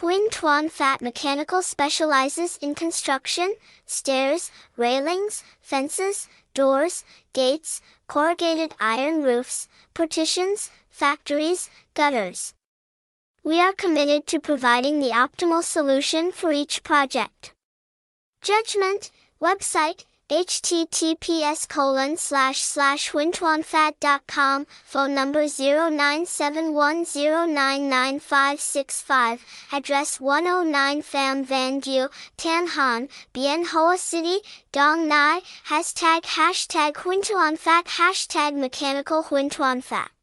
Huynh Tuan Phat Mechanical specializes in construction, stairs, railings, fences, doors, gates, corrugated iron roofs, partitions, factories, gutters. We are committed to providing the optimal solution for each project. Judgment, website, https colon slash slash huynhtuanphat.com, phone number 0971099565, address 109 Pham Van Dieu, Tan Hanh, Bien Hoa City, Dong Nai, hashtag hashtag Huynhtuanphat hashtag mechanical Huynhtuanphat.